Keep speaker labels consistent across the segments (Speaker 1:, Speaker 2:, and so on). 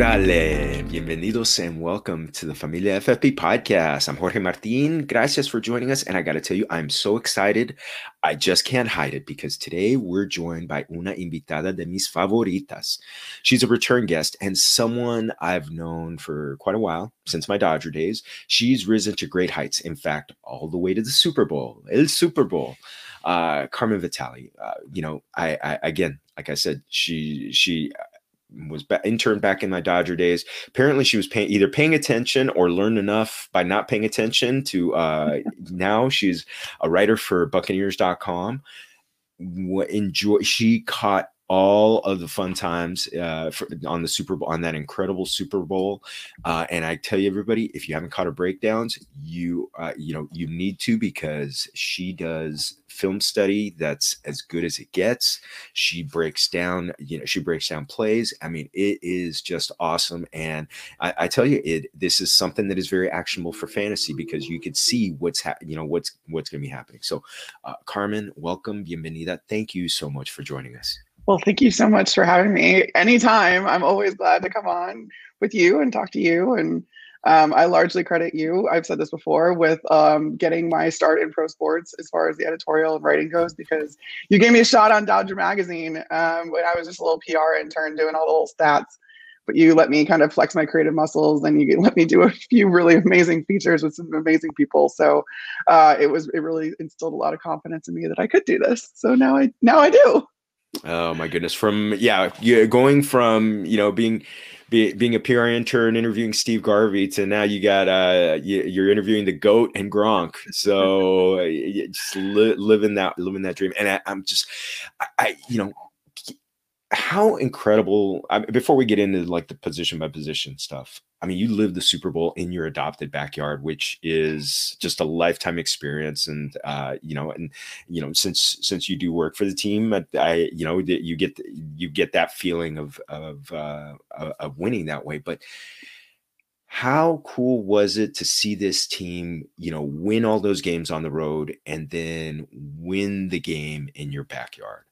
Speaker 1: Orale, bienvenidos and welcome to the Familia FFP podcast. I'm Jorge Martin. Gracias for joining us. And I got to tell you, I'm so excited. I just can't hide it because today we're joined by una invitada de mis favoritas. She's a return guest and someone I've known for quite a while, since my Dodger days. She's risen to great heights. In fact, all the way to the Super Bowl, El Super Bowl. Uh, Carmen Vitali, uh, you know, I, I again, like I said, she she was interned back in my Dodger days. Apparently, she was pay- either paying attention or learned enough by not paying attention to. Uh, now she's a writer for Buccaneers.com. Enjoy. She caught all of the fun times uh, for, on the Super Bowl, on that incredible Super Bowl. Uh, and I tell you, everybody, if you haven't caught her breakdowns, you uh, you know you need to because she does film study that's as good as it gets. She breaks down, you know, she breaks down plays. I mean, it is just awesome. And I, I tell you, it this is something that is very actionable for fantasy because you could see what's ha- you know what's what's going to be happening. So, uh, Carmen, welcome, bienvenida. Thank you so much for joining us.
Speaker 2: Well, thank you so much for having me. Anytime, I'm always glad to come on with you and talk to you. And um, I largely credit you, I've said this before, with um, getting my start in pro sports as far as the editorial and writing goes, because you gave me a shot on Dodger Magazine um, when I was just a little PR intern doing all the little stats. But you let me kind of flex my creative muscles, and you let me do a few really amazing features with some amazing people. So uh, it was it really instilled a lot of confidence in me that I could do this. So now I now I do.
Speaker 1: Oh my goodness! From yeah, going from you know being be, being a PR intern interviewing Steve Garvey to now you got uh you, are interviewing the goat and Gronk. So just li- living that living that dream. And I, am just I, I you know how incredible I, before we get into like the position by position stuff i mean you live the super bowl in your adopted backyard which is just a lifetime experience and uh you know and you know since since you do work for the team i, you know you get you get that feeling of of uh of winning that way but how cool was it to see this team you know win all those games on the road and then win the game in your backyard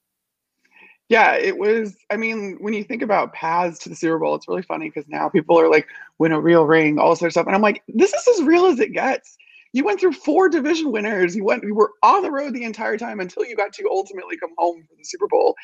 Speaker 2: yeah, it was. I mean, when you think about paths to the Super Bowl, it's really funny because now people are like, win a real ring, all sorts of stuff. And I'm like, this is as real as it gets. You went through four division winners. You went, you were on the road the entire time until you got to ultimately come home for the Super Bowl.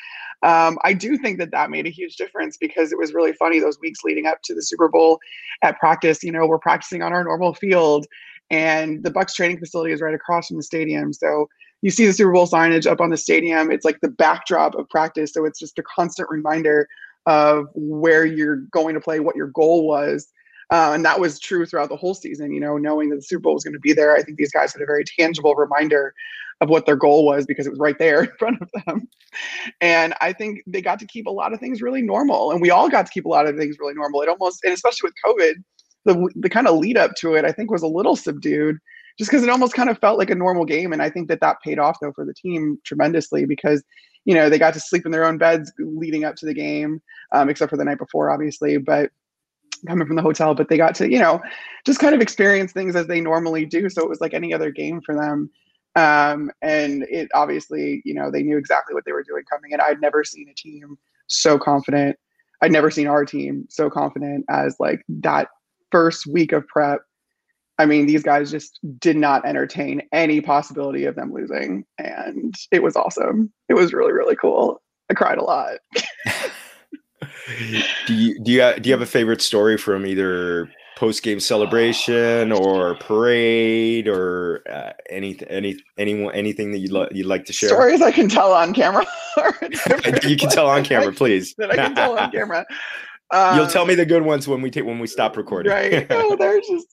Speaker 2: Um, I do think that that made a huge difference because it was really funny those weeks leading up to the Super Bowl at practice. You know, we're practicing on our normal field, and the Bucs training facility is right across from the stadium. So you see the Super Bowl signage up on the stadium. It's like the backdrop of practice. So it's just a constant reminder of where you're going to play, what your goal was. Uh, and that was true throughout the whole season, you know, knowing that the Super Bowl was going to be there. I think these guys had a very tangible reminder of what their goal was because it was right there in front of them. And I think they got to keep a lot of things really normal. And we all got to keep a lot of things really normal. It almost, and especially with COVID, the, the kind of lead up to it, I think was a little subdued just because it almost kind of felt like a normal game. And I think that that paid off though for the team tremendously because you know they got to sleep in their own beds leading up to the game, um, except for the night before, obviously. But coming from the hotel, but they got to you know just kind of experience things as they normally do. So it was like any other game for them. Um, and it obviously, you know, they knew exactly what they were doing coming in. I'd never seen a team so confident. I'd never seen our team so confident as like that first week of prep I mean, these guys just did not entertain any possibility of them losing. And it was awesome. It was really, really cool. I cried a lot.
Speaker 1: do you do you do you have a favorite story from either post game celebration or parade or uh, any any anyone anything that you'd lo- you'd like to share?
Speaker 2: Stories I can tell on camera.
Speaker 1: you can tell on camera, please.
Speaker 2: that I can tell on camera.
Speaker 1: Um, You'll tell me the good ones when we take when we stop recording.
Speaker 2: right. Oh, there's just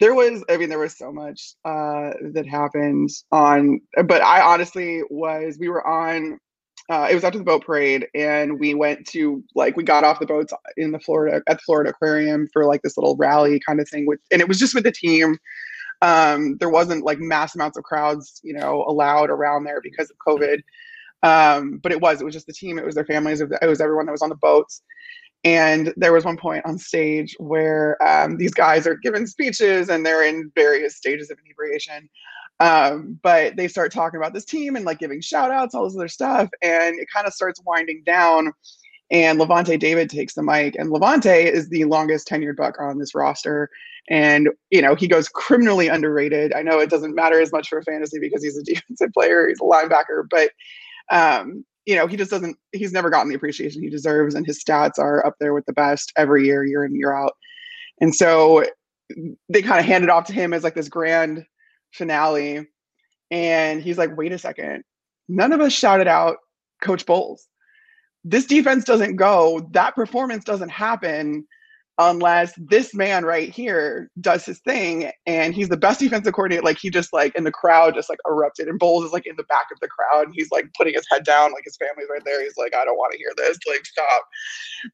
Speaker 2: there was. I mean, there was so much uh, that happened on. But I honestly was. We were on. Uh, it was after the boat parade, and we went to like we got off the boats in the Florida at the Florida Aquarium for like this little rally kind of thing with, and it was just with the team. Um, there wasn't like mass amounts of crowds, you know, allowed around there because of COVID. Um, but it was it was just the team. It was their families. It was everyone that was on the boats and there was one point on stage where um, these guys are giving speeches and they're in various stages of inebriation. Um, but they start talking about this team and like giving shout outs, all this other stuff. And it kind of starts winding down. and Lavonte David takes the mic, and Lavonte is the longest tenured buck on this roster, and you know he goes criminally underrated. I know it doesn't matter as much for fantasy because he's a defensive player, he's a linebacker, but um, you know he just doesn't. He's never gotten the appreciation he deserves, and his stats are up there with the best every year, year in year out. And so they kind of hand it off to him as like this grand finale, and he's like, "Wait a second, none of us shouted out Coach Bowles." this defense doesn't go, that performance doesn't happen unless this man right here does his thing. And he's the best defensive coordinator. Like he just like in the crowd just like erupted. And Bowles is like in the back of the crowd. And he's like putting his head down. Like his family's right there. He's like I don't want to hear this. Like stop.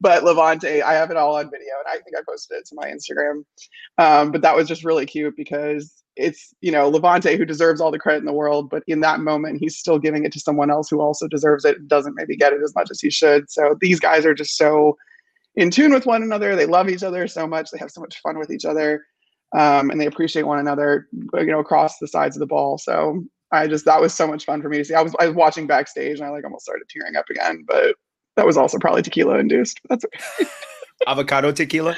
Speaker 2: But Lavonte I have it all on video. And I think I posted it to my Instagram. Um, but that was just really cute because it's you know Lavonte who deserves all the credit in the world, but in that moment he's still giving it to someone else who also deserves it, doesn't maybe get it as much as he should. So these guys are just so in tune with one another. They love each other so much. They have so much fun with each other, um, and they appreciate one another. You know, across the sides of the ball. So I just that was so much fun for me to see. I was I was watching backstage and I like almost started tearing up again, but that was also probably tequila induced. That's okay.
Speaker 1: avocado tequila?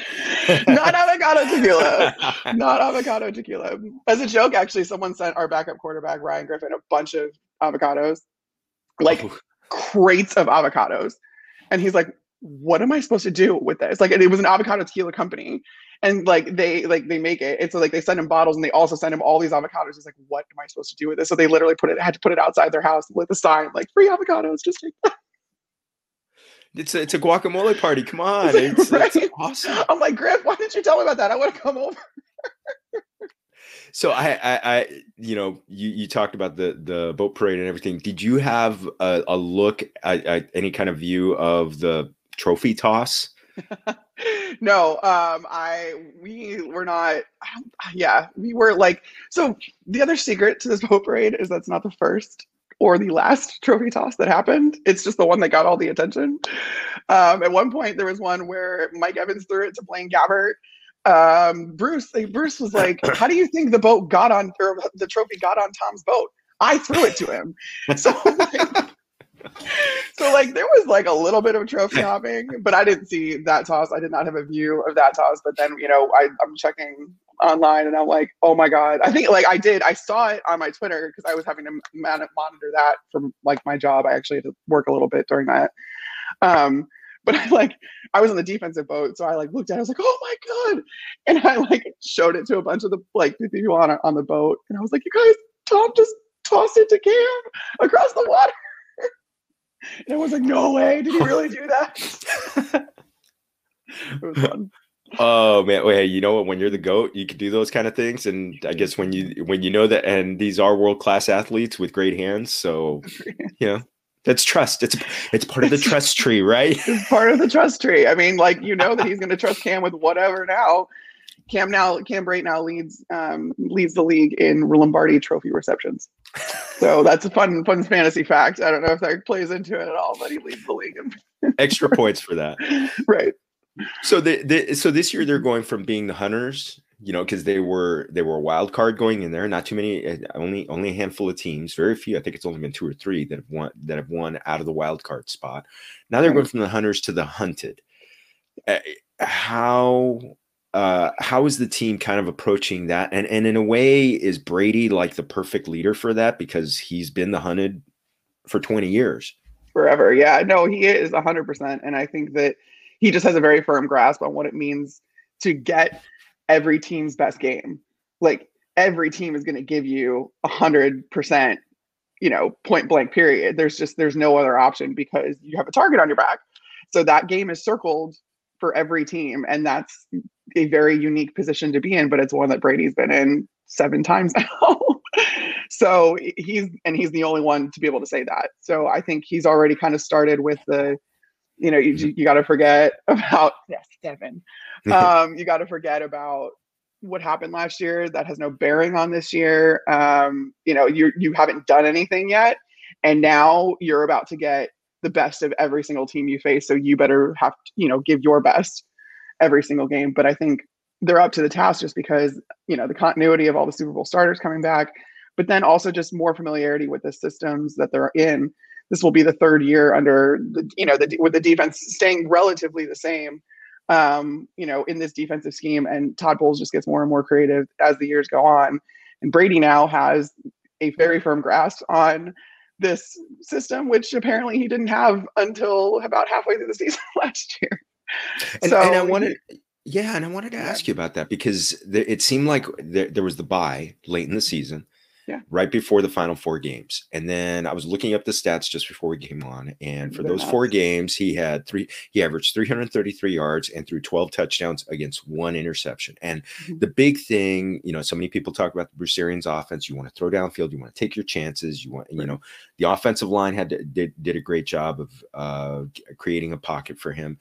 Speaker 2: Not avocado tequila. Not avocado tequila. As a joke, actually, someone sent our backup quarterback, Ryan Griffin, a bunch of avocados, like oh. crates of avocados. And he's like, what am I supposed to do with this? Like it was an avocado tequila company. And like they like they make it. And so like they send him bottles and they also send him all these avocados. He's like, what am I supposed to do with this? So they literally put it had to put it outside their house with a sign like free avocados, just take that.
Speaker 1: It's a, it's a guacamole party. Come on. It's, right? it's awesome.
Speaker 2: I'm like, Griff, why didn't you tell me about that? I want to come over.
Speaker 1: so I, I, I, you know, you, you talked about the, the boat parade and everything. Did you have a, a look at, at any kind of view of the trophy toss?
Speaker 2: no, um, I we were not. Yeah, we were like. So the other secret to this boat parade is that's not the first or the last trophy toss that happened. It's just the one that got all the attention. Um, at one point, there was one where Mike Evans threw it to Blaine Gabbert. Um, Bruce, Bruce was like, "How do you think the boat got on, or the trophy got on Tom's boat?" I threw it to him. So, like, so like there was like a little bit of trophy hopping, but I didn't see that toss. I did not have a view of that toss. But then you know, I, I'm checking online and I'm like, oh my God. I think like I did, I saw it on my Twitter because I was having to man- monitor that from like my job. I actually had to work a little bit during that. Um, but I like, I was on the defensive boat. So I like looked at it, I was like, oh my God. And I like showed it to a bunch of the like people on, on the boat. And I was like, you guys, Tom just tossed it to Cam across the water. and I was like, no way. Did he really do that? it was fun.
Speaker 1: Oh man, well, hey, you know what? When you're the goat, you can do those kind of things, and I guess when you when you know that, and these are world class athletes with great hands, so you know that's trust. It's it's part of the trust tree, right?
Speaker 2: It's part of the trust tree. I mean, like you know that he's going to trust Cam with whatever now. Cam now Cam Brate now leads um, leads the league in Lombardi Trophy receptions. So that's a fun fun fantasy fact. I don't know if that plays into it at all, but he leads the league.
Speaker 1: In- Extra points for that.
Speaker 2: Right
Speaker 1: so the, the so this year they're going from being the hunters you know because they were they were a wild card going in there. Not too many eh, only only a handful of teams very few. I think it's only been two or three that have won that have won out of the wild card spot. Now they're going from the hunters to the hunted. Uh, how uh how is the team kind of approaching that? And and in a way is brady like the perfect leader for that? Because he's been the hunted for 20 years.
Speaker 2: Forever. Yeah no he is 100% and i think that he just has a very firm grasp on what it means to get every team's best game. Like every team is going to give you a hundred percent, you know, point blank period. There's just there's no other option because you have a target on your back. So that game is circled for every team, and that's a very unique position to be in. But it's one that Brady's been in seven times now. so he's and he's the only one to be able to say that. So I think he's already kind of started with the you know, you mm-hmm. you got to forget about yes, Devin. Um, you got to forget about what happened last year. That has no bearing on this year. Um, you know, you you haven't done anything yet, and now you're about to get the best of every single team you face. So you better have to, you know give your best every single game. But I think they're up to the task just because you know the continuity of all the Super Bowl starters coming back. but then also just more familiarity with the systems that they're in. This will be the third year under the, you know, the, with the defense staying relatively the same, um, you know, in this defensive scheme. And Todd Bowles just gets more and more creative as the years go on. And Brady now has a very firm grasp on this system, which apparently he didn't have until about halfway through the season last year.
Speaker 1: And, so, and I wanted, yeah, and I wanted to ask you about that because it seemed like there, there was the buy late in the season
Speaker 2: yeah.
Speaker 1: right before the final four games. And then I was looking up the stats just before we came on. And for those four games, he had three, he averaged 333 yards and threw 12 touchdowns against one interception. And mm-hmm. the big thing, you know, so many people talk about the Bruce Arians offense. You want to throw downfield, you want to take your chances. You want, right. you know, the offensive line had to, did, did a great job of uh, creating a pocket for him.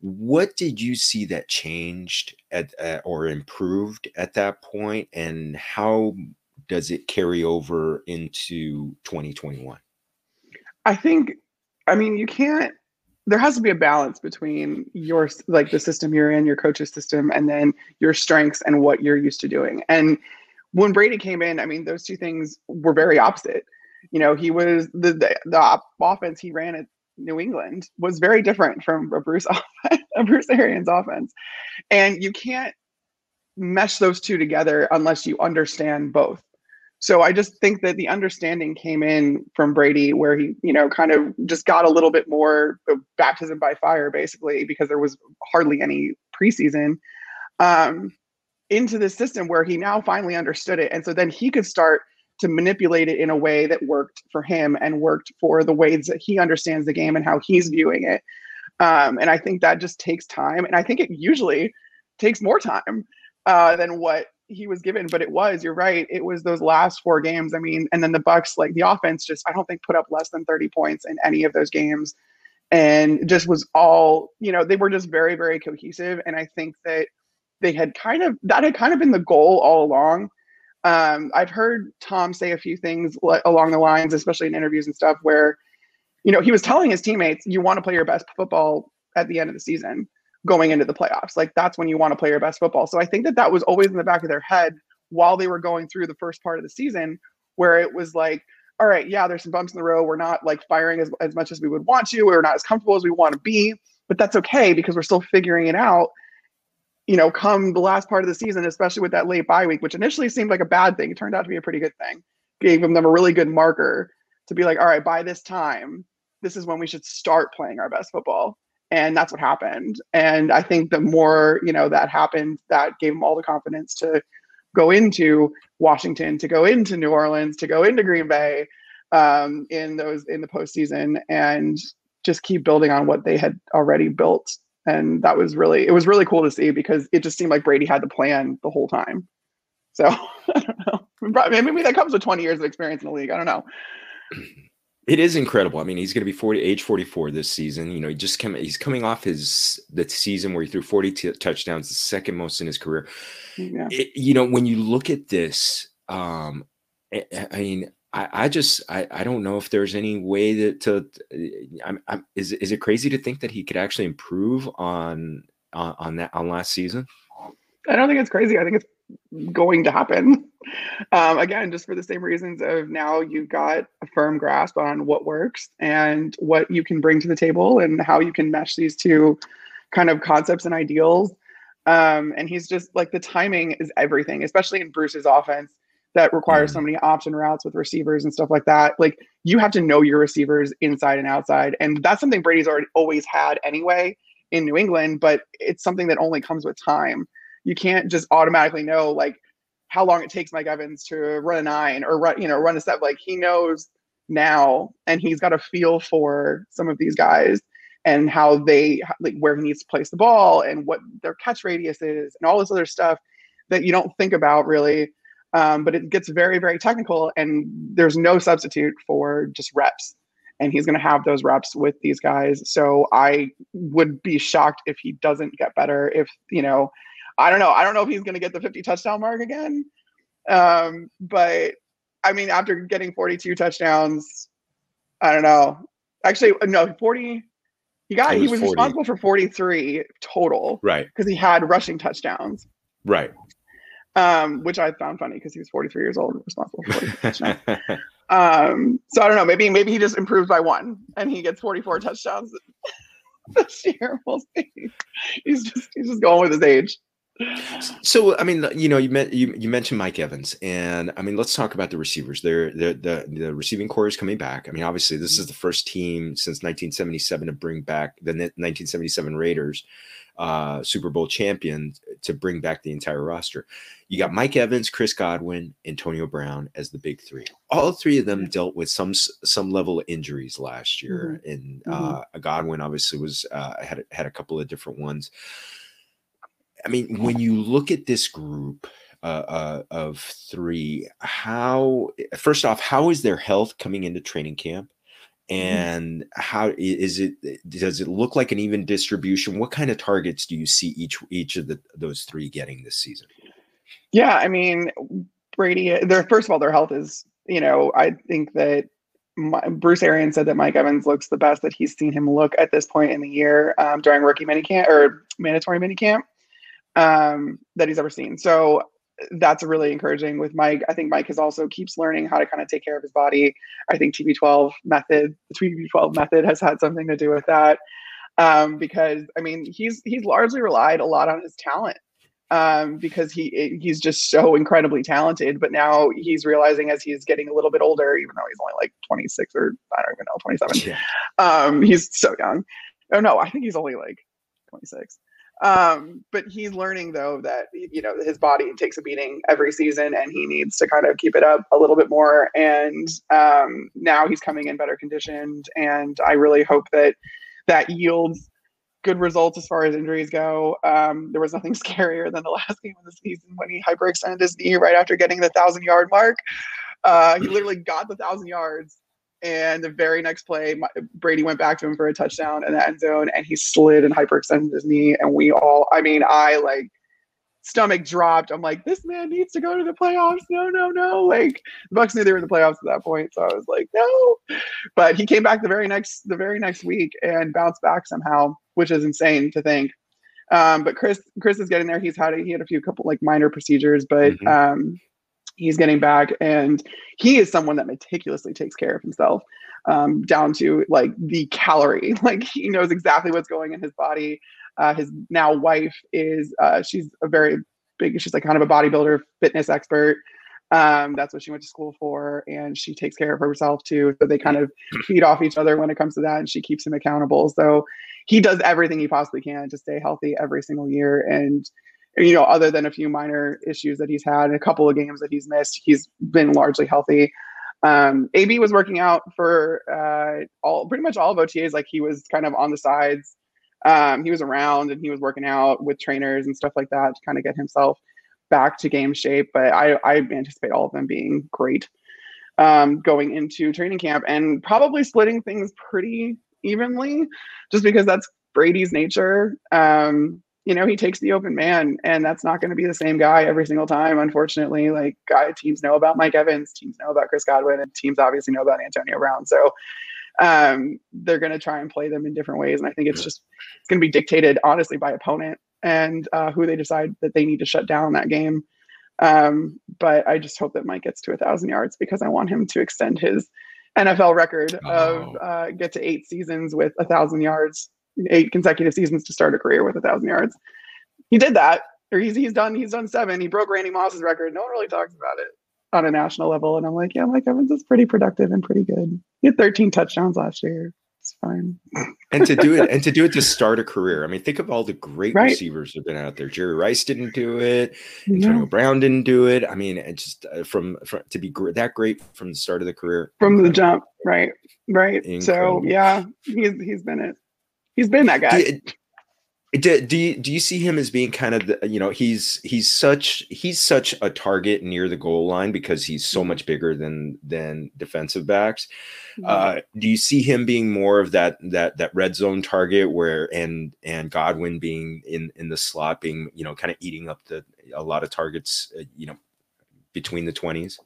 Speaker 1: What did you see that changed at, uh, or improved at that point, and how does it carry over into 2021?
Speaker 2: I think, I mean, you can't, there has to be a balance between your, like the system you're in, your coach's system, and then your strengths and what you're used to doing. And when Brady came in, I mean, those two things were very opposite. You know, he was the, the, the offense he ran at New England was very different from a Bruce offense, a Bruce Arians offense. And you can't mesh those two together unless you understand both. So I just think that the understanding came in from Brady where he, you know, kind of just got a little bit more baptism by fire, basically, because there was hardly any preseason um, into the system where he now finally understood it. And so then he could start to manipulate it in a way that worked for him and worked for the ways that he understands the game and how he's viewing it. Um, and I think that just takes time. And I think it usually takes more time uh, than what he was given, but it was, you're right. It was those last four games. I mean, and then the Bucs, like the offense just, I don't think put up less than 30 points in any of those games. And just was all, you know, they were just very, very cohesive. And I think that they had kind of, that had kind of been the goal all along. Um, I've heard Tom say a few things along the lines, especially in interviews and stuff, where, you know, he was telling his teammates, you want to play your best football at the end of the season going into the playoffs. Like that's when you want to play your best football. So I think that that was always in the back of their head while they were going through the first part of the season, where it was like, all right, yeah, there's some bumps in the road. We're not like firing as, as much as we would want to. We're not as comfortable as we want to be, but that's okay because we're still figuring it out. You know, come the last part of the season, especially with that late bye week, which initially seemed like a bad thing, it turned out to be a pretty good thing. Gave them a really good marker to be like, all right, by this time, this is when we should start playing our best football and that's what happened. And i think the more you know that happened that gave him all the confidence to go into washington to go into new orleans to go into green bay um, in those in the postseason and just keep building on what they had already built. And that was really it was really cool to see because it just seemed like brady had the plan the whole time. So i don't know. Maybe that comes with 20 years of experience in the league. I don't know
Speaker 1: It is incredible. I mean, he's going to be 40, age 44 this season. You know, he just come, he's coming off his the season where he threw 40 t- touchdowns, the second most in his career. Yeah. It, you know, when you look at this, um, I, I mean, I, I just I, I don't know if there's any way that to I'm, I'm, is is it crazy to think that he could actually improve on on, on that on last season?
Speaker 2: I don't think it's crazy. I think it's going to happen. Um, again, just for the same reasons of now you've got a firm grasp on what works and what you can bring to the table and how you can mesh these two kind of concepts and ideals. Um, and he's just like the timing is everything, especially in Bruce's offense that requires mm. so many option routes with receivers and stuff like that. Like you have to know your receivers inside and outside. And that's something Brady's already always had anyway in New England, but it's something that only comes with time you can't just automatically know like how long it takes Mike Evans to run a nine or run, you know, run a step. Like he knows now, and he's got a feel for some of these guys and how they like where he needs to place the ball and what their catch radius is and all this other stuff that you don't think about really. Um, but it gets very, very technical, and there's no substitute for just reps. And he's going to have those reps with these guys. So I would be shocked if he doesn't get better. If you know, I don't know. I don't know if he's going to get the 50 touchdown mark again. Um, but I mean, after getting 42 touchdowns, I don't know. Actually, no, 40. He got. Was he was 40. responsible for 43 total.
Speaker 1: Right.
Speaker 2: Because he had rushing touchdowns.
Speaker 1: Right.
Speaker 2: um, which I found funny because he was 43 years old and responsible for um, so I don't know. Maybe maybe he just improves by one and he gets 44 touchdowns this year. We'll see. He's just he's just going with his age.
Speaker 1: So I mean, you know, you met you, you mentioned Mike Evans, and I mean, let's talk about the receivers. They're, they're the the receiving corps is coming back. I mean, obviously, this is the first team since 1977 to bring back the 1977 Raiders, uh, Super Bowl champion, to bring back the entire roster. You got Mike Evans, Chris Godwin, Antonio Brown as the big three. All three of them dealt with some some level of injuries last year, mm-hmm. and uh, mm-hmm. Godwin obviously was uh, had had a couple of different ones. I mean, when you look at this group uh, uh, of three, how first off, how is their health coming into training camp? Mm-hmm. And how is it? Does it look like an even distribution? What kind of targets do you see each each of the those three getting this season?
Speaker 2: Yeah, I mean, Brady. Their first of all, their health is. You know, I think that my, Bruce Arians said that Mike Evans looks the best that he's seen him look at this point in the year um, during rookie minicamp or mandatory minicamp um, that he's ever seen. So that's really encouraging with Mike. I think Mike has also keeps learning how to kind of take care of his body. I think TB12 method, the TB12 method has had something to do with that. Um, because I mean, he's he's largely relied a lot on his talent um, because he he's just so incredibly talented. But now he's realizing as he's getting a little bit older, even though he's only like 26 or I don't even know 27, yeah. um, he's so young. Oh no, I think he's only like 26 um, but he's learning though that you know his body takes a beating every season, and he needs to kind of keep it up a little bit more. And um, now he's coming in better conditioned, and I really hope that that yields good results as far as injuries go. Um, there was nothing scarier than the last game of the season when he hyperextended his knee right after getting the thousand yard mark. Uh, he literally got the thousand yards and the very next play, Brady went back to him for a touchdown in the end zone, and he slid and hyperextended his knee. And we all, I mean, I like stomach dropped. I'm like, this man needs to go to the playoffs. No, no, no. Like the Bucs knew they were in the playoffs at that point, so I was like, no. But he came back the very next the very next week and bounced back somehow, which is insane to think. Um, but Chris Chris is getting there. He's had a, he had a few couple like minor procedures, but mm-hmm. um, he's getting back and he is someone that meticulously takes care of himself um, down to like the calorie. Like he knows exactly what's going in his body. Uh, his now wife is uh, she's a very big she's like kind of a bodybuilder fitness expert. Um, that's what she went to school for and she takes care of herself too. So they kind of feed off each other when it comes to that and she keeps him accountable. So he does everything he possibly can to stay healthy every single year and you know, other than a few minor issues that he's had and a couple of games that he's missed, he's been largely healthy. Um, AB was working out for uh, all pretty much all of OTAs. Like he was kind of on the sides. Um, he was around and he was working out with trainers and stuff like that to kind of get himself back to game shape. But I, I anticipate all of them being great um, going into training camp and probably splitting things pretty evenly, just because that's Brady's nature. Um, you know, he takes the open man, and that's not going to be the same guy every single time, unfortunately. Like, guy teams know about Mike Evans, teams know about Chris Godwin, and teams obviously know about Antonio Brown. So um, they're going to try and play them in different ways. And I think it's just it's going to be dictated honestly by opponent and uh, who they decide that they need to shut down that game. Um, but I just hope that Mike gets to a thousand yards because I want him to extend his NFL record oh. of uh, get to eight seasons with a thousand yards eight consecutive seasons to start a career with a thousand yards. He did that, or he's he's done he's done seven. He broke Randy Moss's record. No one really talks about it on a national level. And I'm like, yeah, Mike Evans is pretty productive and pretty good. He had 13 touchdowns last year. It's fine.
Speaker 1: and to do it and to do it to start a career. I mean, think of all the great right. receivers that have been out there. Jerry Rice didn't do it. Antonio Brown didn't do it. I mean, it just uh, from, from to be gr- that great from the start of the career.
Speaker 2: From the jump, right, right. Incredible. So yeah, he's he's been it he's been that guy. Do,
Speaker 1: do, do, you do you see him as being kind of the, you know he's he's such he's such a target near the goal line because he's so much bigger than than defensive backs. Mm-hmm. Uh, do you see him being more of that that that red zone target where and and Godwin being in in the slot being you know kind of eating up the a lot of targets uh, you know between the twenties?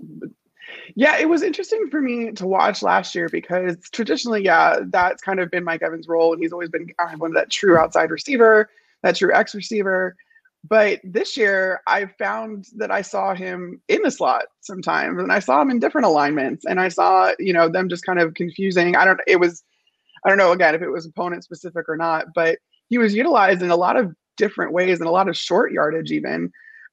Speaker 2: Yeah, it was interesting for me to watch last year because traditionally, yeah, that's kind of been Mike Evans' role, and he's always been kind of one of that true outside receiver, that true X receiver. But this year, I found that I saw him in the slot sometimes, and I saw him in different alignments, and I saw you know them just kind of confusing. I don't. It was, I don't know again if it was opponent specific or not, but he was utilized in a lot of different ways and a lot of short yardage even.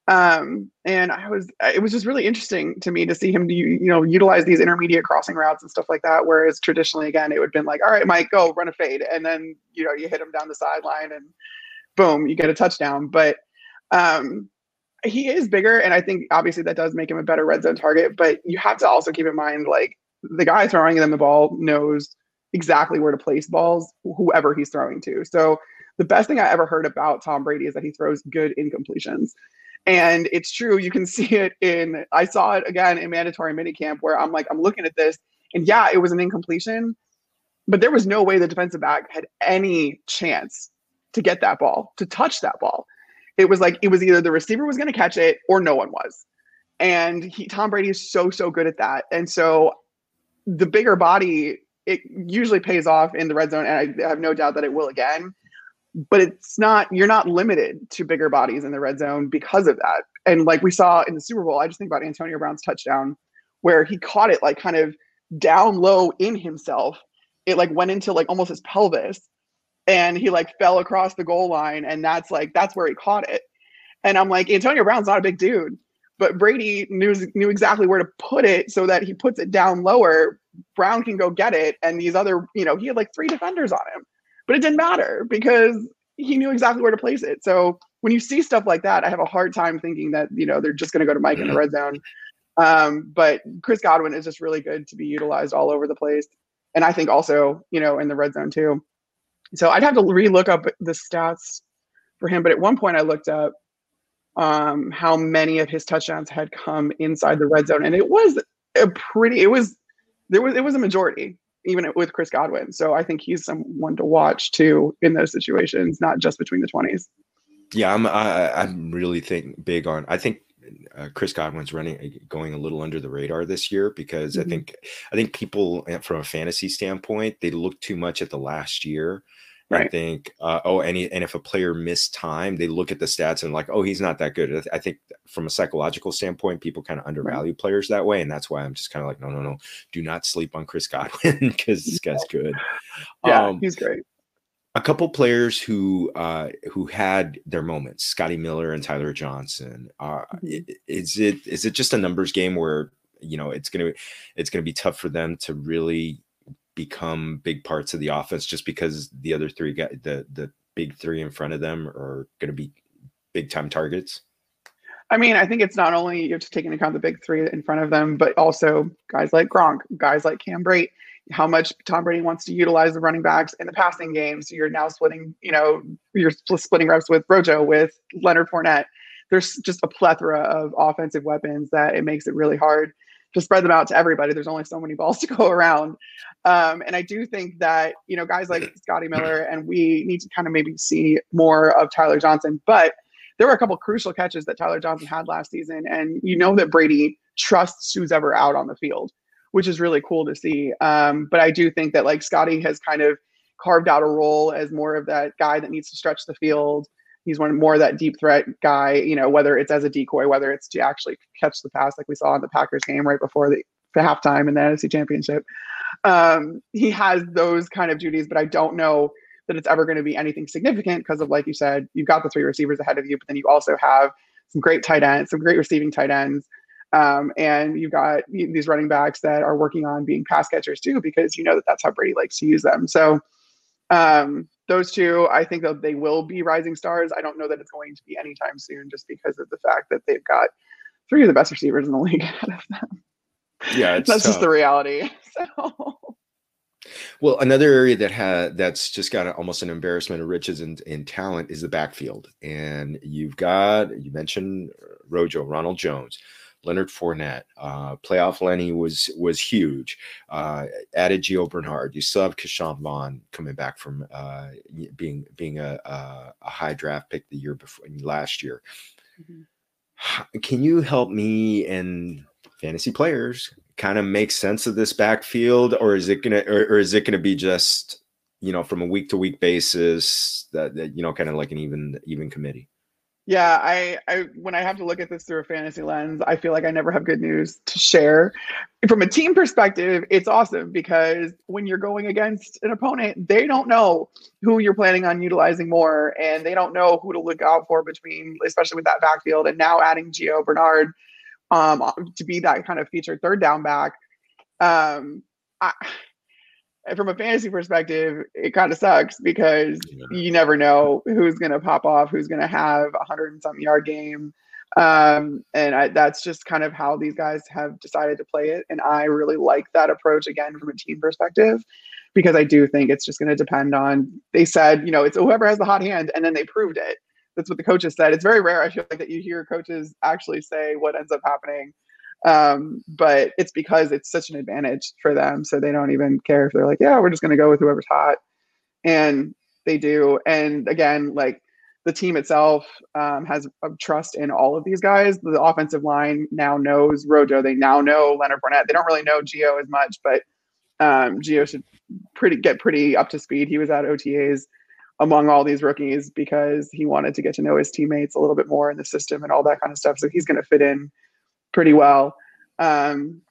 Speaker 2: Um, and I was, it was just really interesting to me to see him, do, you know, utilize these intermediate crossing routes and stuff like that. Whereas traditionally, again, it would have been like, all right, Mike, go run a fade. And then, you know, you hit him down the sideline and boom, you get a touchdown. But um, he is bigger. And I think obviously that does make him a better red zone target. But you have to also keep in mind, like, the guy throwing them the ball knows exactly where to place balls, whoever he's throwing to. So the best thing I ever heard about Tom Brady is that he throws good incompletions. And it's true. You can see it in, I saw it again in mandatory minicamp where I'm like, I'm looking at this, and yeah, it was an incompletion, but there was no way the defensive back had any chance to get that ball, to touch that ball. It was like, it was either the receiver was going to catch it or no one was. And he, Tom Brady is so, so good at that. And so the bigger body, it usually pays off in the red zone. And I have no doubt that it will again but it's not you're not limited to bigger bodies in the red zone because of that. And like we saw in the Super Bowl, I just think about Antonio Brown's touchdown where he caught it like kind of down low in himself. It like went into like almost his pelvis and he like fell across the goal line and that's like that's where he caught it. And I'm like Antonio Brown's not a big dude, but Brady knew knew exactly where to put it so that he puts it down lower. Brown can go get it and these other, you know, he had like three defenders on him but it didn't matter because he knew exactly where to place it. So when you see stuff like that, I have a hard time thinking that you know they're just going to go to Mike in the red zone. Um, but Chris Godwin is just really good to be utilized all over the place, and I think also you know in the red zone too. So I'd have to re-look up the stats for him. But at one point, I looked up um, how many of his touchdowns had come inside the red zone, and it was a pretty. It was there was it was a majority even with Chris Godwin. So I think he's someone to watch too in those situations, not just between the twenties.
Speaker 1: Yeah, I'm. I, I'm really think big on. I think uh, Chris Godwin's running going a little under the radar this year because mm-hmm. I think I think people eh, from a fantasy standpoint they look too much at the last year Right. I think, uh, oh, and, he, and if a player missed time, they look at the stats and like, oh, he's not that good. I think from a psychological standpoint, people kind of undervalue players that way, and that's why I'm just kind of like, no, no, no, do not sleep on Chris Godwin because this guy's good.
Speaker 2: Yeah, um, he's great.
Speaker 1: A couple players who uh, who had their moments, Scotty Miller and Tyler Johnson. Uh, mm-hmm. Is it is it just a numbers game where you know it's gonna it's gonna be tough for them to really become big parts of the offense just because the other three guys, the the big three in front of them are going to be big time targets?
Speaker 2: I mean, I think it's not only you have to take into account the big three in front of them, but also guys like Gronk, guys like Cam Brate, how much Tom Brady wants to utilize the running backs in the passing game. So you're now splitting, you know, you're splitting reps with Rojo, with Leonard Fournette. There's just a plethora of offensive weapons that it makes it really hard to spread them out to everybody. There's only so many balls to go around. Um, and I do think that, you know, guys like Scotty Miller and we need to kind of maybe see more of Tyler Johnson. But there were a couple crucial catches that Tyler Johnson had last season. And you know that Brady trusts who's ever out on the field, which is really cool to see. Um, but I do think that like Scotty has kind of carved out a role as more of that guy that needs to stretch the field he's one more of that deep threat guy, you know, whether it's as a decoy, whether it's to actually catch the pass like we saw in the Packers game right before the, the halftime in the NFC championship. Um, he has those kind of duties, but I don't know that it's ever going to be anything significant because of, like you said, you've got the three receivers ahead of you, but then you also have some great tight ends, some great receiving tight ends. Um, and you've got these running backs that are working on being pass catchers too, because you know that that's how Brady likes to use them. So, um, those two, I think that they will be rising stars. I don't know that it's going to be anytime soon, just because of the fact that they've got three of the best receivers in the league ahead of them.
Speaker 1: Yeah,
Speaker 2: that's tough. just the reality. So.
Speaker 1: Well, another area that had that's just got almost an embarrassment of riches in, in talent is the backfield, and you've got you mentioned Rojo, Ronald Jones. Leonard Fournette, uh, playoff Lenny was was huge. Uh, added Gio Bernard. You still have Ke'Shawn Vaughn coming back from uh, being being a, a, a, high draft pick the year before last year. Mm-hmm. Can you help me and fantasy players kind of make sense of this backfield, or is it gonna, or, or is it gonna be just you know from a week to week basis that, that you know kind of like an even even committee?
Speaker 2: Yeah, I, I when I have to look at this through a fantasy lens, I feel like I never have good news to share. From a team perspective, it's awesome because when you're going against an opponent, they don't know who you're planning on utilizing more, and they don't know who to look out for between, especially with that backfield. And now adding Gio Bernard um, to be that kind of featured third down back. Um, I, from a fantasy perspective, it kind of sucks because yeah. you never know who's going to pop off, who's going to have a hundred and something yard game. Um, and I, that's just kind of how these guys have decided to play it. And I really like that approach again from a team perspective because I do think it's just going to depend on. They said, you know, it's whoever has the hot hand, and then they proved it. That's what the coaches said. It's very rare. I feel like that you hear coaches actually say what ends up happening um, but it's because it's such an advantage for them. So they don't even care if they're like, yeah, we're just going to go with whoever's hot. And they do. And again, like the team itself um, has a trust in all of these guys. The offensive line now knows Rojo. They now know Leonard Fournette. They don't really know Gio as much, but um, Gio should pretty get pretty up to speed. He was at OTAs among all these rookies because he wanted to get to know his teammates a little bit more in the system and all that kind of stuff. So he's going to fit in pretty well. Um,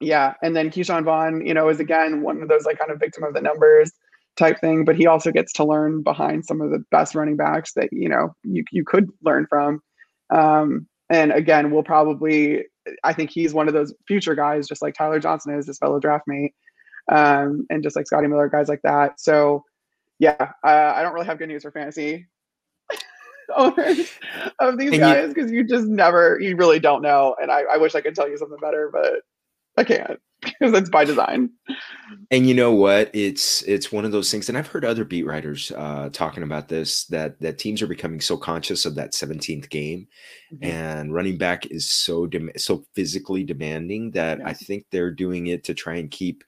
Speaker 2: yeah, and then Ke'Shawn Vaughn, you know, is again one of those like kind of victim of the numbers type thing, but he also gets to learn behind some of the best running backs that you know you you could learn from. Um, and again, we'll probably I think he's one of those future guys, just like Tyler Johnson is, his fellow draft mate, um, and just like Scotty Miller, guys like that. So yeah, uh, I don't really have good news for fantasy owners of these and guys because you, you, just never, you really don't know. And I, I wish I could tell you something better, but I can't because it's by design.
Speaker 1: And you know what? It's it's one of those things, and I've heard other beat writers uh, talking about this that that teams are becoming so conscious of that 17th game, mm-hmm. and running back is so dem- so physically demanding that. I think they're doing it to try and keep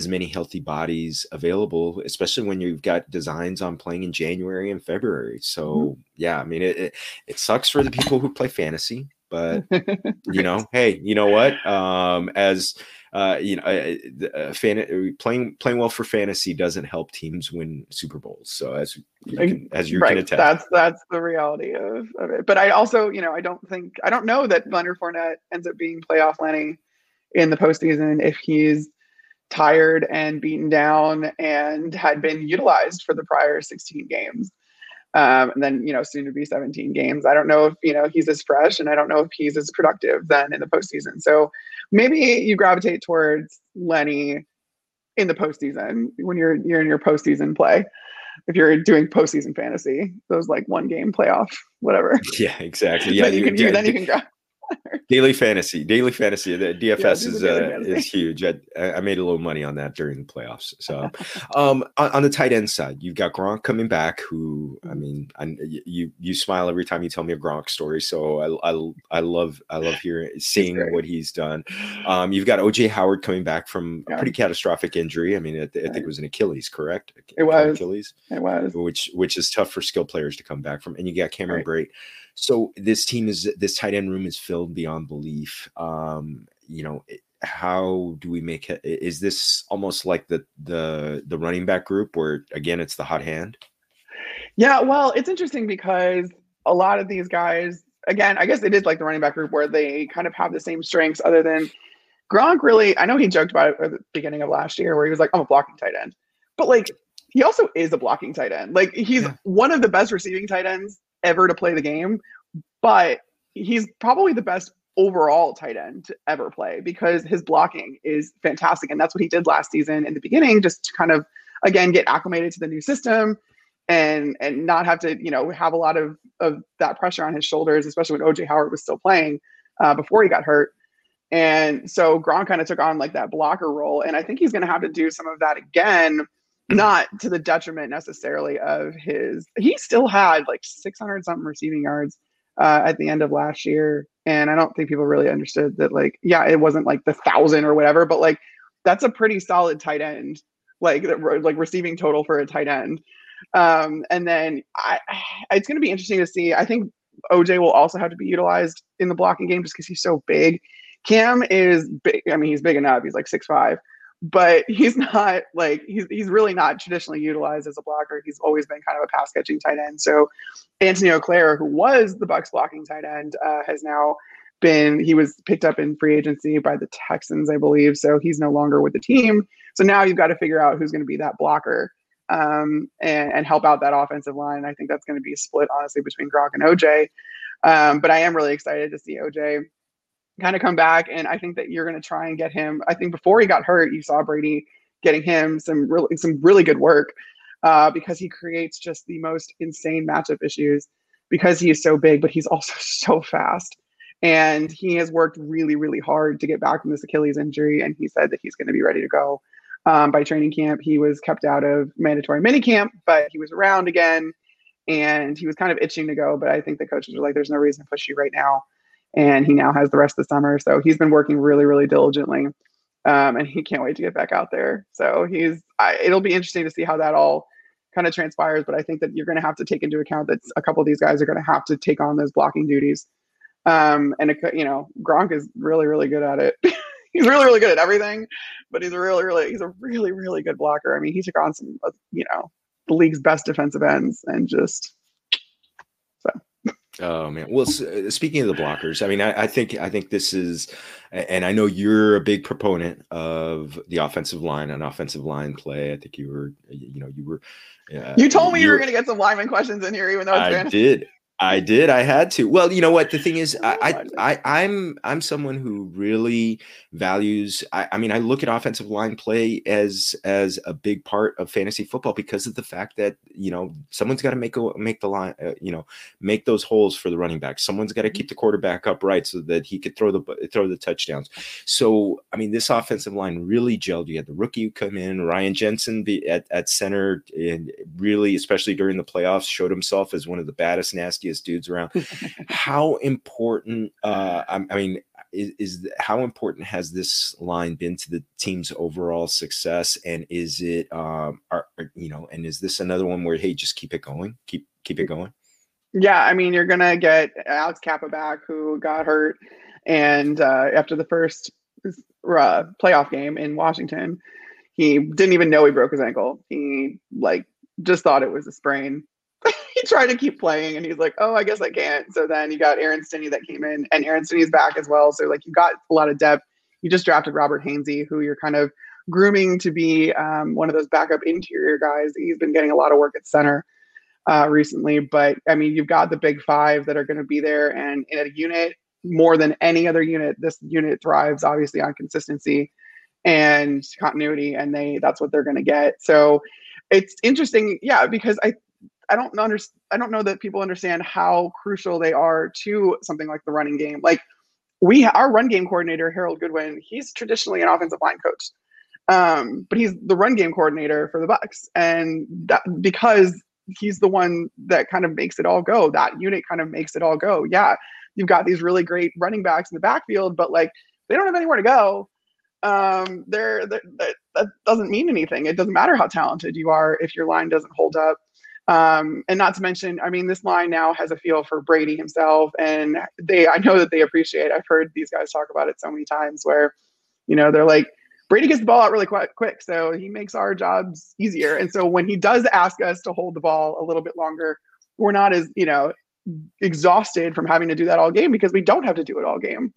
Speaker 1: as many healthy bodies available, especially when you've got designs on playing in January and February. So mm-hmm. yeah, I mean it, it, it sucks for the people who play fantasy, but you know, hey, you know what? Um, as uh, you know, uh, uh, fan, uh, playing playing well for fantasy doesn't help teams win Super Bowls. So as you can, as you right. can attest,
Speaker 2: that's that's the reality of, of it. But I also, you know, I don't think I don't know that Leonard Fournette ends up being playoff Lenny in the postseason if he's tired and beaten down and had been utilized for the prior 16 games. Um, and then, you know, soon to be 17 games. I don't know if, you know, he's as fresh and I don't know if he's as productive then in the postseason. So maybe you gravitate towards Lenny in the postseason when you're you're in your postseason play. If you're doing postseason fantasy, those like one game playoff, whatever.
Speaker 1: Yeah, exactly. Yeah,
Speaker 2: then you can you, then you can grab
Speaker 1: daily fantasy, daily fantasy. The DFS yeah, is uh, is huge. I, I, made a little money on that during the playoffs. So, um, on, on, the tight end side, you've got Gronk coming back. Who I mm-hmm. mean, I, you you smile every time you tell me a Gronk story. So I I, I love I love hearing seeing what he's done. Um, you've got OJ Howard coming back from yeah. a pretty catastrophic injury. I mean, I, I think it was an Achilles, correct?
Speaker 2: It was
Speaker 1: Achilles.
Speaker 2: It was
Speaker 1: which which is tough for skilled players to come back from. And you got Cameron right. Brate so this team is this tight end room is filled beyond belief. Um, you know, how do we make it? Is this almost like the the the running back group where again it's the hot hand?
Speaker 2: Yeah, well, it's interesting because a lot of these guys, again, I guess it is like the running back group where they kind of have the same strengths, other than Gronk. Really, I know he joked about it at the beginning of last year where he was like, "I'm a blocking tight end," but like he also is a blocking tight end. Like he's yeah. one of the best receiving tight ends ever to play the game, but he's probably the best overall tight end to ever play because his blocking is fantastic. And that's what he did last season in the beginning, just to kind of again get acclimated to the new system and and not have to, you know, have a lot of, of that pressure on his shoulders, especially when OJ Howard was still playing uh, before he got hurt. And so Gronk kind of took on like that blocker role. And I think he's going to have to do some of that again not to the detriment necessarily of his. He still had like 600 something receiving yards uh, at the end of last year, and I don't think people really understood that. Like, yeah, it wasn't like the thousand or whatever, but like that's a pretty solid tight end, like like receiving total for a tight end. Um, and then I, it's going to be interesting to see. I think OJ will also have to be utilized in the blocking game just because he's so big. Cam is big. I mean, he's big enough. He's like six five but he's not like he's he's really not traditionally utilized as a blocker. He's always been kind of a pass catching tight end. So Anthony Auclair, who was the Bucs blocking tight end, uh, has now been he was picked up in free agency by the Texans, I believe. So he's no longer with the team. So now you've got to figure out who's going to be that blocker um, and, and help out that offensive line. I think that's going to be split honestly between Gronk and OJ. Um, but I am really excited to see OJ kind of come back. And I think that you're going to try and get him. I think before he got hurt, you saw Brady getting him some really some really good work uh, because he creates just the most insane matchup issues because he is so big, but he's also so fast. And he has worked really, really hard to get back from this Achilles injury. And he said that he's going to be ready to go um, by training camp. He was kept out of mandatory mini camp, but he was around again and he was kind of itching to go. But I think the coaches were like, there's no reason to push you right now and he now has the rest of the summer. So he's been working really, really diligently, um, and he can't wait to get back out there. So he's. I, it'll be interesting to see how that all kind of transpires. But I think that you're going to have to take into account that a couple of these guys are going to have to take on those blocking duties. Um, and it, you know, Gronk is really, really good at it. he's really, really good at everything, but he's a really, really, he's a really, really good blocker. I mean, he took on some, you know, the league's best defensive ends and just
Speaker 1: Oh man. Well, uh, speaking of the blockers, I mean, I, I, think I think this is, and I know you're a big proponent of the offensive line and offensive line play. I think you were, you know, you were.
Speaker 2: Uh, you told me you were going to get some lineman questions in here, even though
Speaker 1: I did. I did. I had to. Well, you know what? The thing is, I, I, I am I'm someone who really values. I, I mean, I look at offensive line play as as a big part of fantasy football because of the fact that you know someone's got to make a make the line. Uh, you know, make those holes for the running back. Someone's got to keep the quarterback upright so that he could throw the throw the touchdowns. So, I mean, this offensive line really gelled. You had the rookie who come in, Ryan Jensen, be at at center, and really, especially during the playoffs, showed himself as one of the baddest, nastiest dudes around. how important? Uh, I, I mean, is, is how important has this line been to the team's overall success? And is it, um, are, are, you know, and is this another one where hey, just keep it going, keep keep it going?
Speaker 2: Yeah, I mean, you're gonna get Alex Cappa back, who got hurt, and uh, after the first uh, playoff game in Washington, he didn't even know he broke his ankle. He like just thought it was a sprain he tried to keep playing and he's like, oh, I guess I can't. So then you got Aaron Stinnie that came in and Aaron Stinnie's back as well. So like you got a lot of depth. You just drafted Robert Hainsey, who you're kind of grooming to be um, one of those backup interior guys. He's been getting a lot of work at center uh, recently. But I mean, you've got the big five that are going to be there. And in a unit, more than any other unit, this unit thrives obviously on consistency and continuity. And they that's what they're going to get. So it's interesting, yeah, because I I don't understand. I don't know that people understand how crucial they are to something like the running game. Like we, our run game coordinator Harold Goodwin, he's traditionally an offensive line coach, um, but he's the run game coordinator for the Bucs and that because he's the one that kind of makes it all go. That unit kind of makes it all go. Yeah, you've got these really great running backs in the backfield, but like they don't have anywhere to go. Um, that doesn't mean anything. It doesn't matter how talented you are if your line doesn't hold up. Um, and not to mention, I mean, this line now has a feel for Brady himself, and they, I know that they appreciate. I've heard these guys talk about it so many times, where, you know, they're like, Brady gets the ball out really quick, quick, so he makes our jobs easier. And so when he does ask us to hold the ball a little bit longer, we're not as, you know, exhausted from having to do that all game because we don't have to do it all game.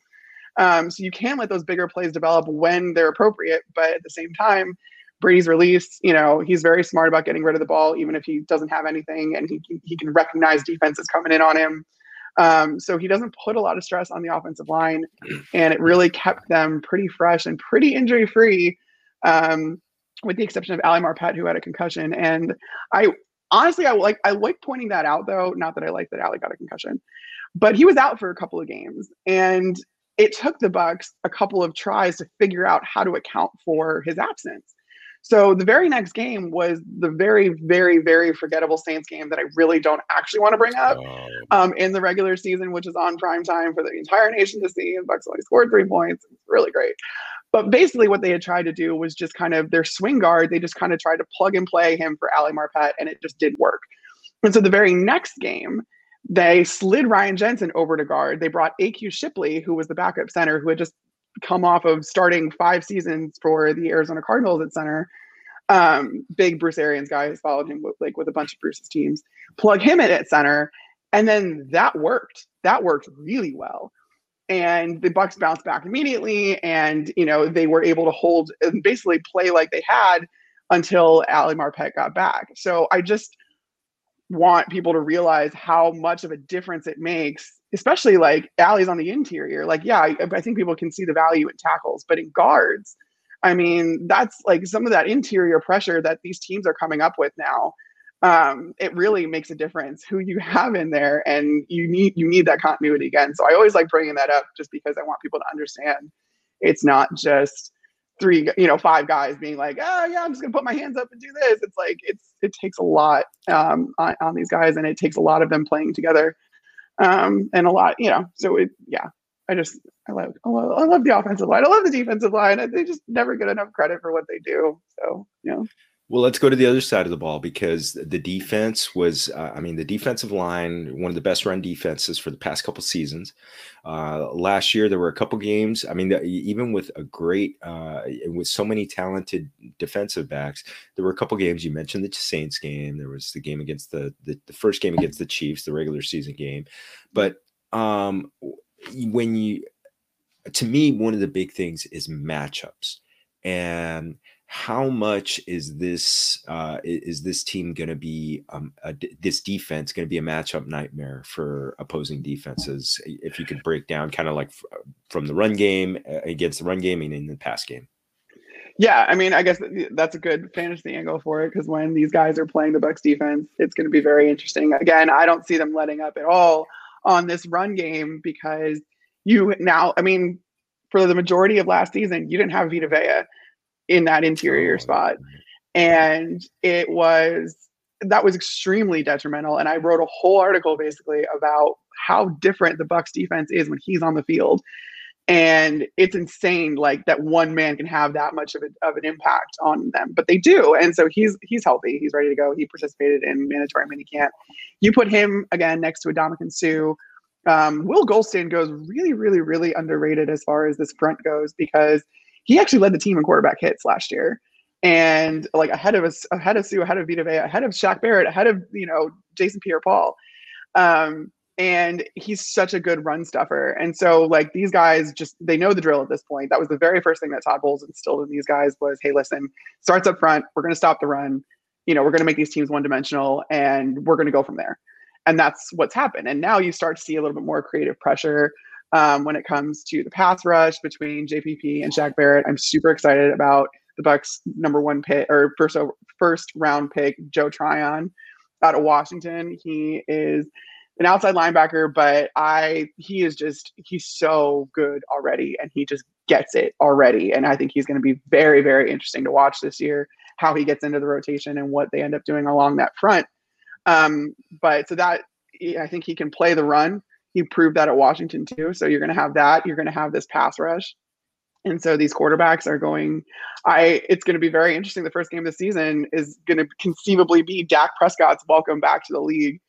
Speaker 2: Um, so you can let those bigger plays develop when they're appropriate, but at the same time, Brady's release, you know, he's very smart about getting rid of the ball, even if he doesn't have anything, and he he can recognize defenses coming in on him. Um, so he doesn't put a lot of stress on the offensive line, and it really kept them pretty fresh and pretty injury free, um, with the exception of Ali Marpet, who had a concussion. And I honestly, I like I like pointing that out, though. Not that I like that Ali got a concussion, but he was out for a couple of games, and it took the Bucs a couple of tries to figure out how to account for his absence. So the very next game was the very, very, very forgettable Saints game that I really don't actually want to bring up oh. um, in the regular season, which is on prime time for the entire nation to see. And Bucs only scored three points. It's really great. But basically, what they had tried to do was just kind of their swing guard. They just kind of tried to plug and play him for Ali Marpet, and it just didn't work. And so the very next game, they slid Ryan Jensen over to guard. They brought AQ Shipley, who was the backup center, who had just come off of starting five seasons for the Arizona Cardinals at center. Um, big Bruce Arians guy has followed him with like with a bunch of Bruce's teams. Plug him in at center, and then that worked. That worked really well. And the Bucs bounced back immediately, and you know they were able to hold and basically play like they had until Ali Marpet got back. So I just want people to realize how much of a difference it makes, especially like Ali's on the interior. Like, yeah, I, I, think people can see the value in tackles, but in guards, I mean, that's like some of that interior pressure that these teams are coming up with now. Um, it really makes a difference who you have in there, and you need you need that continuity again. So I always like bringing that up, just because I want people to understand it's not just three, you know, five guys being like, oh yeah, I'm just gonna put my hands up and do this. It's like it's it takes a lot um, on, on these guys, and it takes a lot of them playing together, um, and a lot, you know. So it, yeah, I just I love, I love I love the offensive line. I love the defensive line. They just never get enough credit for what they do. So you know.
Speaker 1: Well, let's go to the other side of the ball because the defense was, uh, I mean, the defensive line, one of the best run defenses for the past couple seasons. Uh, last year, there were a couple games. I mean, even with a great, uh, with so many talented defensive backs, there were a couple games. You mentioned the Saints game. There was the game against the, the, the first game against the Chiefs, the regular season game. But um, when you, to me, one of the big things is matchups. And how much is this uh, is this team going to be um, a, this defense going to be a matchup nightmare for opposing defenses? If you could break down kind of like from the run game uh, against the run game and in the pass game.
Speaker 2: Yeah, I mean, I guess that's a good fantasy angle for it because when these guys are playing the Bucs defense, it's going to be very interesting. Again, I don't see them letting up at all on this run game because you now, I mean, for the majority of last season, you didn't have Vita Vea in that interior oh, spot. And it was that was extremely detrimental. And I wrote a whole article basically about how different the Bucs defense is when he's on the field. And it's insane, like that one man can have that much of, a, of an impact on them, but they do. And so he's he's healthy, he's ready to go. He participated in mandatory minicamp. You put him again next to Ndamukong Suh. Um, Will Gholston goes really, really, really underrated as far as this front goes because he actually led the team in quarterback hits last year. And like ahead of us, ahead of Suh, ahead of Vita Vea, ahead of Shaq Barrett, ahead of, you know, Jason Pierre Paul. Um, and he's such a good run stuffer. And so like these guys just they know the drill at this point. That was the very first thing that Todd Bowles instilled in these guys was, hey, listen, starts up front, we're gonna stop the run, you know, we're gonna make these teams one dimensional and we're gonna go from there. And that's what's happened. And now you start to see a little bit more creative pressure um, when it comes to the pass rush between JPP and Shaq Barrett. I'm super excited about the Bucs' number one pick or first first round pick, Joe Tryon, out of Washington. He is an outside linebacker, but I he is just he's so good already, and he just gets it already. And I think he's going to be very very interesting to watch this year how he gets into the rotation and what they end up doing along that front. Um, but so that I think he can play the run he proved that at Washington too. So you're going to have that. You're going to have this pass rush. And so these quarterbacks are going. I. It's going to be very interesting. The first game of the season is going to conceivably be Dak Prescott's welcome back to the league,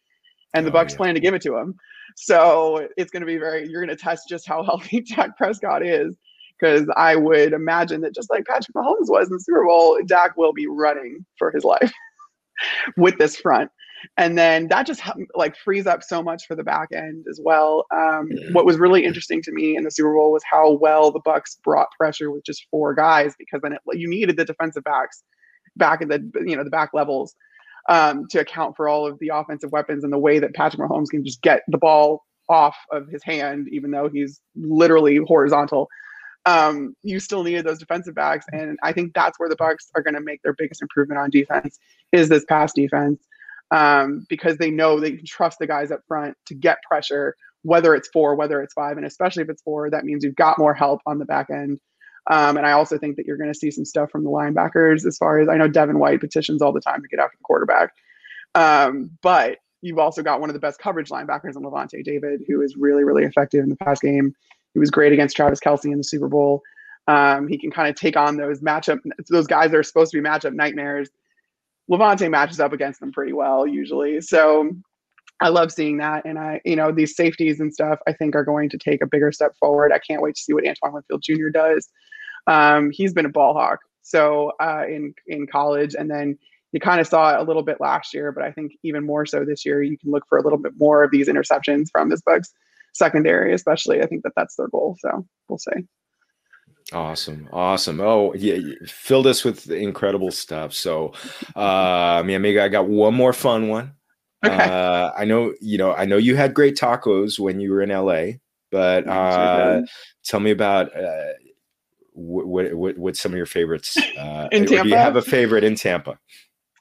Speaker 2: and the oh, Bucs yeah. plan to give it to him. So it's going to be very. You're going to test just how healthy Dak Prescott is, because I would imagine that just like Patrick Mahomes was in the Super Bowl, Dak will be running for his life with this front and then that just like frees up so much for the back end as well. Um, what was really interesting to me in the Super Bowl was how well the Bucs brought pressure with just four guys because then it, you needed the defensive backs back at the you know the back levels um, to account for all of the offensive weapons and the way that Patrick Mahomes can just get the ball off of his hand even though he's literally horizontal. Um, you still needed those defensive backs, and I think that's where the Bucs are going to make their biggest improvement on defense is this pass defense um, because they know they can trust the guys up front to get pressure, whether it's four, whether it's five, and especially if it's four, that means you've got more help on the back end. Um, and I also think that you're going to see some stuff from the linebackers as far as I know Devin White petitions all the time to get after the quarterback. Um, but you've also got one of the best coverage linebackers in Lavonte David, who is really, really effective in the pass game. He was great against Travis Kelce in the Super Bowl. Um, he can kind of take on those matchup, those guys that are supposed to be matchup nightmares Lavonte matches up against them pretty well usually. So I love seeing that. And I, you know, these safeties and stuff, I think are going to take a bigger step forward. I can't wait to see what Antoine Winfield Jr. does. Um, he's been a ball hawk. So uh, in in college, and then you kind of saw it a little bit last year, but I think even more so this year. You can look for a little bit more of these interceptions from this Bucs secondary, especially. I think that that's their goal. So we'll see.
Speaker 1: Awesome, awesome. Oh, yeah, filled us with incredible stuff. So, uh, mi amiga, I got one more fun one. Okay. Uh, I know, you know, I know you had great tacos when you were in LA, but uh, tell me about uh, what, what what's some of your favorites? Uh,
Speaker 2: in Tampa,
Speaker 1: do you have a favorite in Tampa?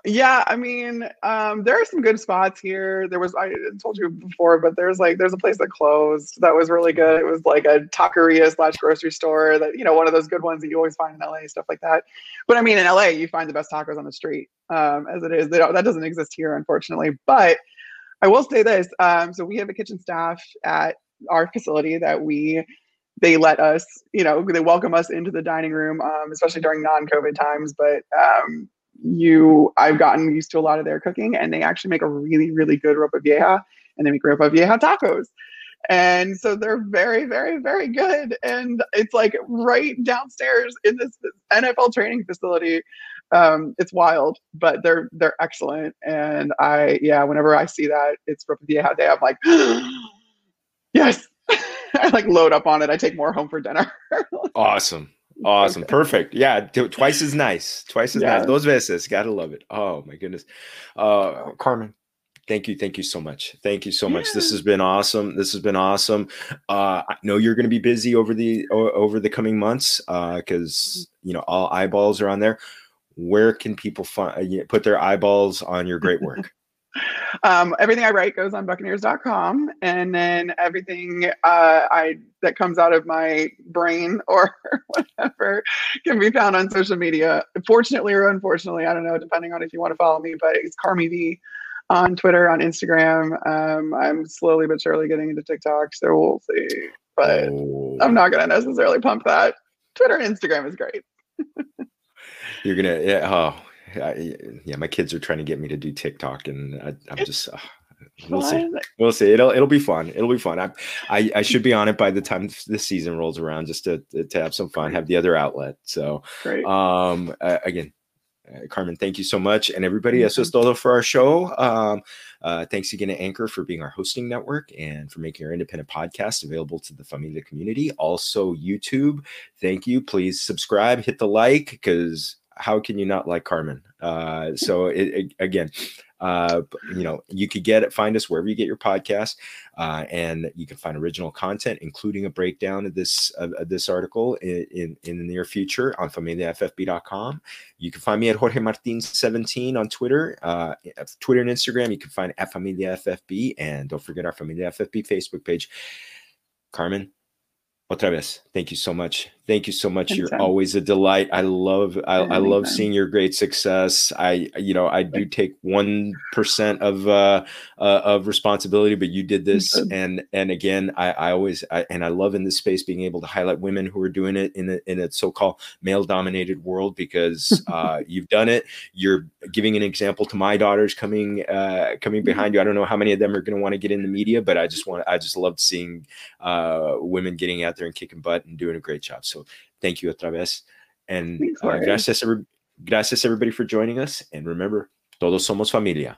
Speaker 2: Yeah, I mean, um, there are some good spots here. There was I told you before, but there's like there's a place that closed that was really good. It was like a taqueria slash grocery store that you know one of those good ones that you always find in LA, stuff like that. But I mean, in LA, you find the best tacos on the street, um, as it is. They don't, that doesn't exist here, unfortunately. But I will say this: um, so we have a kitchen staff at our facility that we they let us, you know, they welcome us into the dining room, um, especially during non-COVID times. But um, you I've gotten used to a lot of their cooking and they actually make a really, really good ropa vieja and they make ropa vieja tacos. And so they're very, very, very good. And it's like right downstairs in this NFL training facility. Um, it's wild, but they're they're excellent. And I yeah, whenever I see that it's ropa vieja day, I'm like, yes. I like load up on it. I take more home for dinner.
Speaker 1: awesome. Awesome. Perfect. Yeah. Twice as nice. Twice as yeah. nice. Those veces. Gotta love it. Oh my goodness. Uh Carmen, thank you. Thank you so much. Thank you so much. This has been awesome. This has been awesome. Uh I know you're gonna be busy over the over the coming months uh because you know all eyeballs are on there. Where can people find uh, put their eyeballs on your great work?
Speaker 2: Um, everything I write goes on Buccaneers.com, and then everything uh, I that comes out of my brain or whatever can be found on social media. Fortunately or unfortunately, I don't know, depending on if you want to follow me. But it's Carmi V on Twitter, on Instagram. Um, I'm slowly but surely getting into TikTok, so we'll see. But oh. I'm not going to necessarily pump that. Twitter and Instagram is great.
Speaker 1: You're gonna, yeah. Oh, I, yeah, my kids are trying to get me to do TikTok, and I, am just. Uh, we'll see. We'll see. It'll it'll be fun. It'll be fun. I, I I should be on it by the time the season rolls around, just to to have some fun, have the other outlet. So, Great. um, uh, again, uh, Carmen, thank you so much, and everybody. Eso es todo for our show. Um, uh, thanks again to Anchor for being our hosting network and for making our independent podcast available to the Familia community. Also, YouTube. Thank you. Please subscribe, hit the like, because how can you not like Carmen? Uh, so it, it, again, uh, you know, you could get it, find us wherever you get your podcast, uh, and you can find original content, including a breakdown of this of, of this article in, in, in the near future on familiaffb.com. You can find me at Jorge Martin 17 on Twitter, uh, Twitter and Instagram. You can find at Familia FFB, and don't forget our Familia FFB Facebook page. Carmen, otra vez, thank you so much Thank you so much. You're always a delight. I love I, I love seeing your great success. I you know I do take one percent of uh, uh, of responsibility, but you did this, and and again I, I always I, and I love in this space being able to highlight women who are doing it in a, in a so-called male dominated world because uh, you've done it. You're giving an example to my daughters coming uh, coming mm-hmm. behind you. I don't know how many of them are going to want to get in the media, but I just want I just love seeing uh, women getting out there and kicking butt and doing a great job. So thank you otra vez. And uh, gracias, gracias everybody for joining us. And remember, todos somos familia.